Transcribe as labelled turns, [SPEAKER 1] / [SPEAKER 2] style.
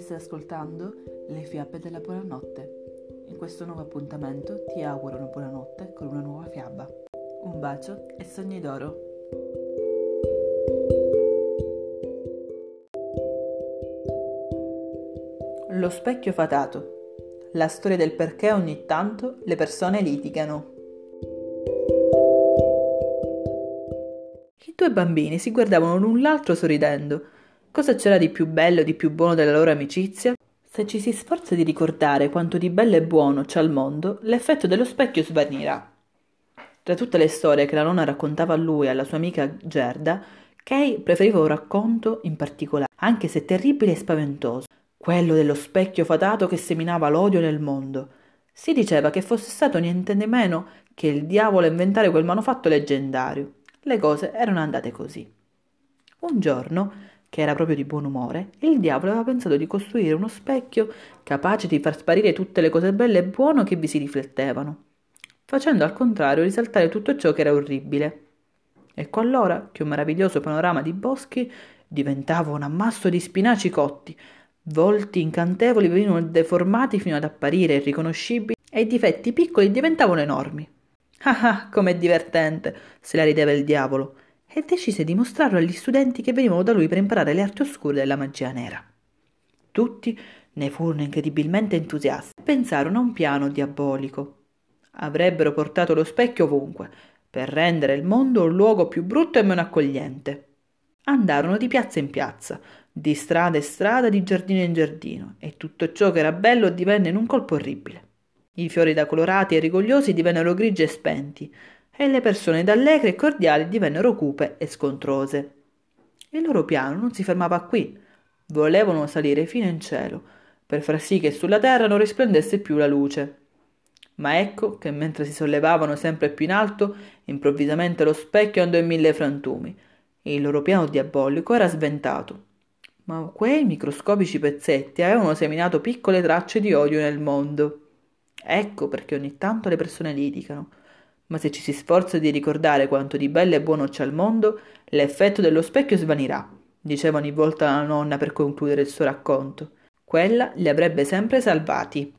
[SPEAKER 1] stai ascoltando Le fiabe della buonanotte. In questo nuovo appuntamento ti auguro una buonanotte con una nuova fiaba. Un bacio e sogni d'oro. Lo specchio fatato. La storia del perché ogni tanto le persone litigano. I due bambini si guardavano l'un l'altro sorridendo. Cosa c'era di più bello e di più buono della loro amicizia? Se ci si sforza di ricordare quanto di bello e buono c'è al mondo, l'effetto dello specchio svanirà. Tra tutte le storie che la nonna raccontava a lui e alla sua amica Gerda, Kay preferiva un racconto in particolare, anche se terribile e spaventoso, quello dello specchio fatato che seminava l'odio nel mondo. Si diceva che fosse stato niente di meno che il diavolo a inventare quel manufatto leggendario. Le cose erano andate così. Un giorno, che era proprio di buon umore, il diavolo aveva pensato di costruire uno specchio capace di far sparire tutte le cose belle e buone che vi si riflettevano, facendo al contrario risaltare tutto ciò che era orribile. Ecco allora che un meraviglioso panorama di boschi diventava un ammasso di spinaci cotti, volti incantevoli venivano deformati fino ad apparire irriconoscibili e i difetti piccoli diventavano enormi. Ah ah, com'è divertente! se la rideva il diavolo, e decise di mostrarlo agli studenti che venivano da lui per imparare le arti oscure della magia nera. Tutti ne furono incredibilmente entusiasti e pensarono a un piano diabolico. Avrebbero portato lo specchio ovunque, per rendere il mondo un luogo più brutto e meno accogliente. Andarono di piazza in piazza, di strada in strada, di giardino in giardino, e tutto ciò che era bello divenne in un colpo orribile. I fiori da colorati e rigogliosi divennero grigi e spenti, e le persone da allegre e cordiali divennero cupe e scontrose. Il loro piano non si fermava qui. Volevano salire fino in cielo, per far sì che sulla terra non risplendesse più la luce. Ma ecco che mentre si sollevavano sempre più in alto, improvvisamente lo specchio andò in mille frantumi, e il loro piano diabolico era sventato. Ma quei microscopici pezzetti avevano seminato piccole tracce di odio nel mondo. Ecco perché ogni tanto le persone litigano. Ma se ci si sforza di ricordare quanto di bello e buono c'è al mondo, l'effetto dello specchio svanirà, diceva ogni volta la nonna per concludere il suo racconto. Quella li avrebbe sempre salvati.